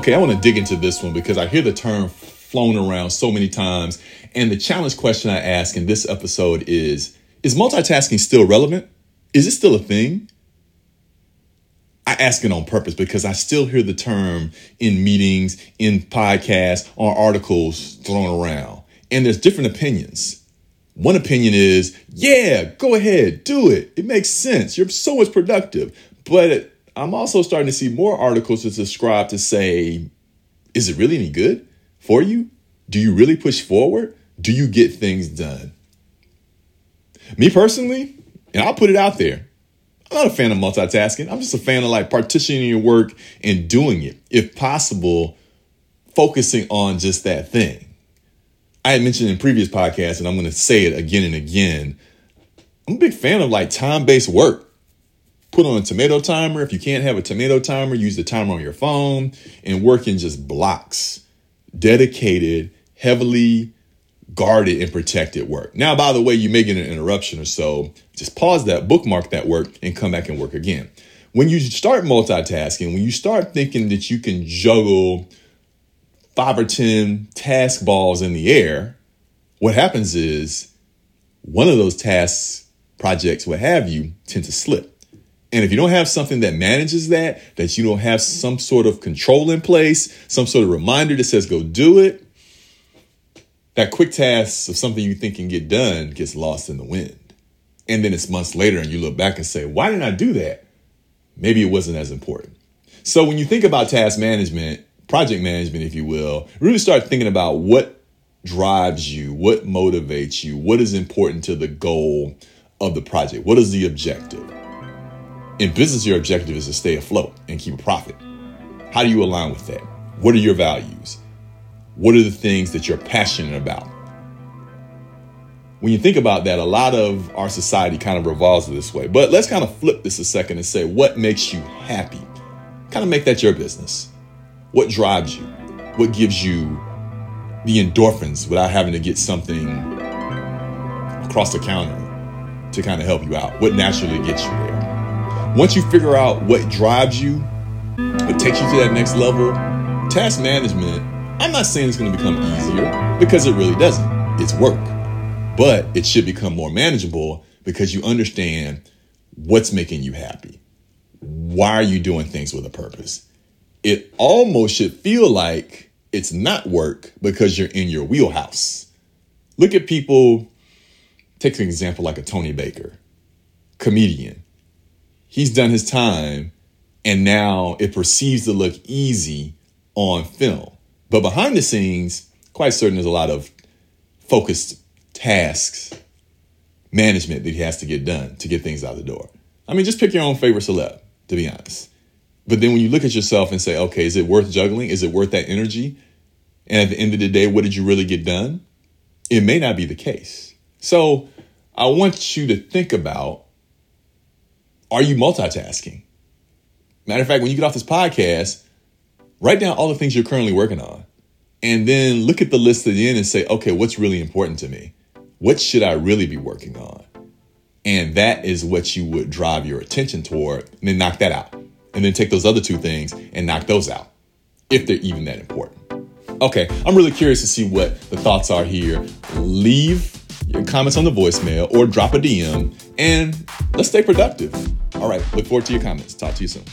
Okay, I want to dig into this one because I hear the term flown around so many times. And the challenge question I ask in this episode is Is multitasking still relevant? Is it still a thing? I ask it on purpose because I still hear the term in meetings, in podcasts, on articles thrown around. And there's different opinions. One opinion is, yeah, go ahead, do it. It makes sense. You're so much productive. But I'm also starting to see more articles that subscribe to say, is it really any good for you? Do you really push forward? Do you get things done? Me personally, and I'll put it out there, I'm not a fan of multitasking. I'm just a fan of like partitioning your work and doing it. If possible, focusing on just that thing. I had mentioned in previous podcasts, and I'm going to say it again and again. I'm a big fan of like time based work. Put on a tomato timer. If you can't have a tomato timer, use the timer on your phone and work in just blocks. Dedicated, heavily guarded and protected work. Now, by the way, you may get an interruption or so. Just pause that, bookmark that work, and come back and work again. When you start multitasking, when you start thinking that you can juggle five or 10 task balls in the air, what happens is one of those tasks, projects, what have you, tend to slip. And if you don't have something that manages that, that you don't have some sort of control in place, some sort of reminder that says go do it, that quick task of something you think can get done gets lost in the wind. And then it's months later and you look back and say, why didn't I do that? Maybe it wasn't as important. So when you think about task management, project management, if you will, really start thinking about what drives you, what motivates you, what is important to the goal of the project, what is the objective. In business, your objective is to stay afloat and keep a profit. How do you align with that? What are your values? What are the things that you're passionate about? When you think about that, a lot of our society kind of revolves this way. But let's kind of flip this a second and say, what makes you happy? Kind of make that your business. What drives you? What gives you the endorphins without having to get something across the counter to kind of help you out? What naturally gets you there? Once you figure out what drives you, what takes you to that next level, task management I'm not saying it's going to become easier because it really doesn't. It's work. But it should become more manageable because you understand what's making you happy. Why are you doing things with a purpose? It almost should feel like it's not work because you're in your wheelhouse. Look at people, take an example like a Tony Baker, comedian. He's done his time and now it perceives to look easy on film. But behind the scenes, quite certain there's a lot of focused tasks, management that he has to get done to get things out the door. I mean, just pick your own favorite celeb, to be honest. But then when you look at yourself and say, okay, is it worth juggling? Is it worth that energy? And at the end of the day, what did you really get done? It may not be the case. So I want you to think about are you multitasking? Matter of fact, when you get off this podcast, Write down all the things you're currently working on. And then look at the list at the end and say, okay, what's really important to me? What should I really be working on? And that is what you would drive your attention toward, and then knock that out. And then take those other two things and knock those out, if they're even that important. Okay, I'm really curious to see what the thoughts are here. Leave your comments on the voicemail or drop a DM, and let's stay productive. All right, look forward to your comments. Talk to you soon.